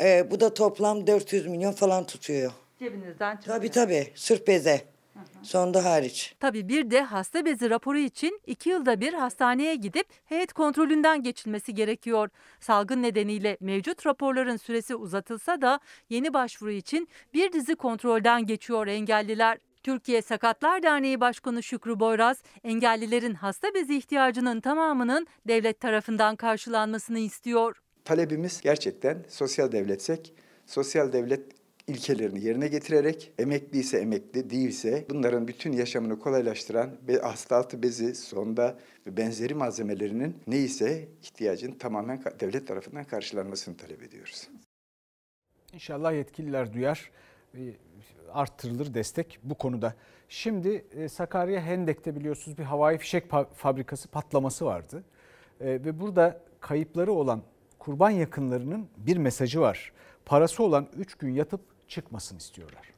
Ee, bu da toplam 400 milyon falan tutuyor. Cebinizden çıkıyor. Tabii tabii sırf beze. Sonda hariç. Tabii bir de hasta bezi raporu için 2 yılda bir hastaneye gidip heyet kontrolünden geçilmesi gerekiyor. Salgın nedeniyle mevcut raporların süresi uzatılsa da yeni başvuru için bir dizi kontrolden geçiyor engelliler. Türkiye Sakatlar Derneği Başkanı Şükrü Boyraz, engellilerin hasta bezi ihtiyacının tamamının devlet tarafından karşılanmasını istiyor. Talebimiz gerçekten sosyal devletsek, sosyal devlet ilkelerini yerine getirerek emekli ise emekli değilse bunların bütün yaşamını kolaylaştıran ve hasta altı bezi, sonda ve benzeri malzemelerinin neyse ihtiyacın tamamen devlet tarafından karşılanmasını talep ediyoruz. İnşallah yetkililer duyar, arttırılır destek bu konuda. Şimdi Sakarya Hendek'te biliyorsunuz bir havai fişek fabrikası patlaması vardı. Ve burada kayıpları olan kurban yakınlarının bir mesajı var. Parası olan 3 gün yatıp çıkmasın istiyorlar.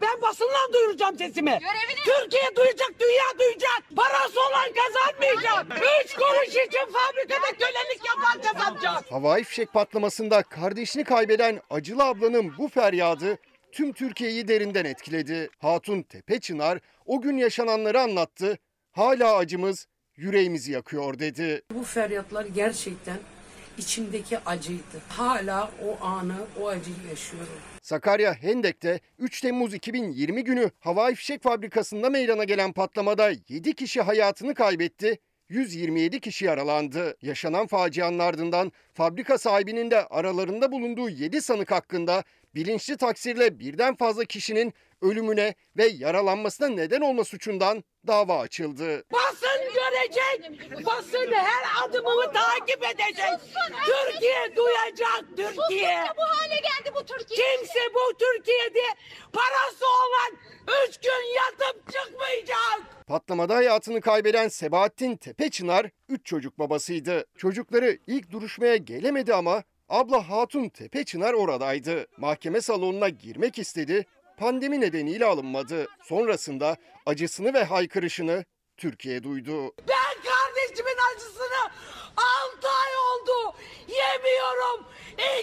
Ben basınla duyuracağım sesimi. Türkiye duyacak, dünya duyacak. Parası olan kazanmayacak. Üç kuruş için fabrikada kölelik yapan kazanacak. Havai fişek patlamasında kardeşini kaybeden Acılı ablanın bu feryadı tüm Türkiye'yi derinden etkiledi. Hatun Tepeçınar o gün yaşananları anlattı. Hala acımız yüreğimizi yakıyor dedi. Bu feryatlar gerçekten içimdeki acıydı. Hala o anı, o acıyı yaşıyorum. Sakarya Hendek'te 3 Temmuz 2020 günü havai fişek fabrikasında meydana gelen patlamada 7 kişi hayatını kaybetti. 127 kişi yaralandı. Yaşanan facianın ardından fabrika sahibinin de aralarında bulunduğu 7 sanık hakkında bilinçli taksirle birden fazla kişinin ölümüne ve yaralanmasına neden olma suçundan dava açıldı. Basın görecek. Basın her adımımı takip edecek. Türkiye duyacak Türkiye. bu hale geldi bu Türkiye. Kimse bu Türkiye'de parası olan üç gün yatıp çıkmayacak. Patlamada hayatını kaybeden Sebahattin Tepeçınar 3 çocuk babasıydı. Çocukları ilk duruşmaya gelemedi ama abla Hatun Tepeçınar oradaydı. Mahkeme salonuna girmek istedi. Pandemi nedeniyle alınmadı. Sonrasında acısını ve haykırışını Türkiye duydu. Ben kardeşimin acısını 6 ay oldu. Yemiyorum,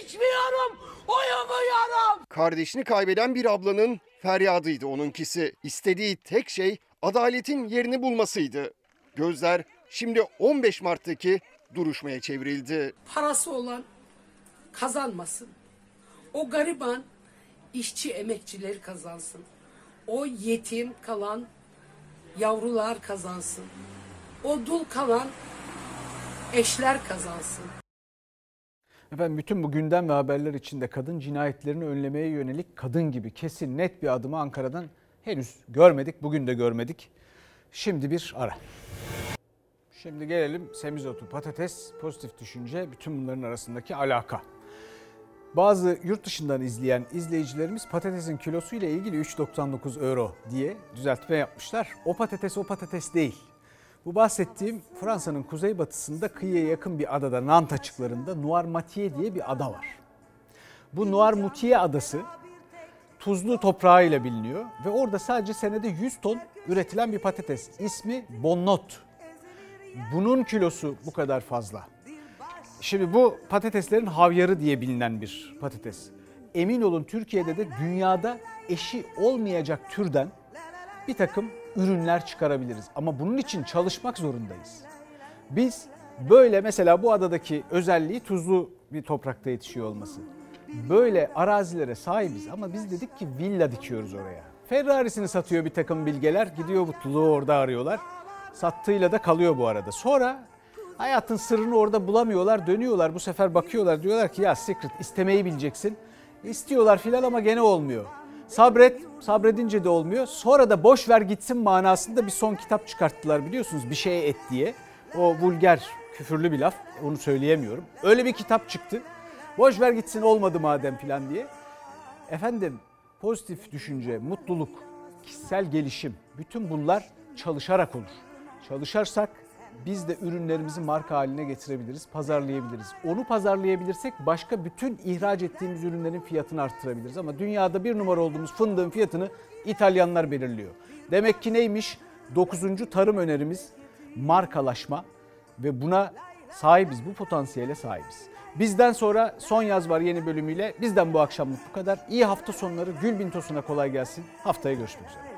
içmiyorum, uyumuyorum. Kardeşini kaybeden bir ablanın feryadıydı onunkisi. İstediği tek şey adaletin yerini bulmasıydı. Gözler şimdi 15 Mart'taki duruşmaya çevrildi. Parası olan kazanmasın. O gariban işçi emekçileri kazansın. O yetim kalan yavrular kazansın. O dul kalan eşler kazansın. Efendim bütün bu gündem ve haberler içinde kadın cinayetlerini önlemeye yönelik kadın gibi kesin net bir adımı Ankara'dan henüz görmedik. Bugün de görmedik. Şimdi bir ara. Şimdi gelelim semizotu, patates, pozitif düşünce, bütün bunların arasındaki alaka. Bazı yurt dışından izleyen izleyicilerimiz patatesin kilosu ile ilgili 3.99 euro diye düzeltme yapmışlar. O patates o patates değil. Bu bahsettiğim Fransa'nın kuzeybatısında kıyıya yakın bir adada Nant açıklarında Noirmoutier diye bir ada var. Bu Noirmoutier adası tuzlu toprağıyla biliniyor ve orada sadece senede 100 ton üretilen bir patates. İsmi Bonnot. Bunun kilosu bu kadar fazla. Şimdi bu patateslerin havyarı diye bilinen bir patates. Emin olun Türkiye'de de dünyada eşi olmayacak türden bir takım ürünler çıkarabiliriz. Ama bunun için çalışmak zorundayız. Biz böyle mesela bu adadaki özelliği tuzlu bir toprakta yetişiyor olması. Böyle arazilere sahibiz ama biz dedik ki villa dikiyoruz oraya. Ferrari'sini satıyor bir takım bilgeler gidiyor mutluluğu orada arıyorlar. Sattığıyla da kalıyor bu arada. Sonra hayatın sırrını orada bulamıyorlar dönüyorlar bu sefer bakıyorlar diyorlar ki ya secret istemeyi bileceksin. İstiyorlar filan ama gene olmuyor. Sabret, sabredince de olmuyor. Sonra da boş ver gitsin manasında bir son kitap çıkarttılar biliyorsunuz bir şeye et diye. O vulger, küfürlü bir laf. Onu söyleyemiyorum. Öyle bir kitap çıktı. Boş ver gitsin olmadı madem filan diye. Efendim pozitif düşünce, mutluluk, kişisel gelişim bütün bunlar çalışarak olur. Çalışarsak biz de ürünlerimizi marka haline getirebiliriz, pazarlayabiliriz. Onu pazarlayabilirsek başka bütün ihraç ettiğimiz ürünlerin fiyatını arttırabiliriz. Ama dünyada bir numara olduğumuz fındığın fiyatını İtalyanlar belirliyor. Demek ki neymiş? Dokuzuncu tarım önerimiz markalaşma ve buna sahibiz, bu potansiyele sahibiz. Bizden sonra son yaz var yeni bölümüyle. Bizden bu akşamlık bu kadar. İyi hafta sonları. Gülbin Tosun'a kolay gelsin. Haftaya görüşmek üzere.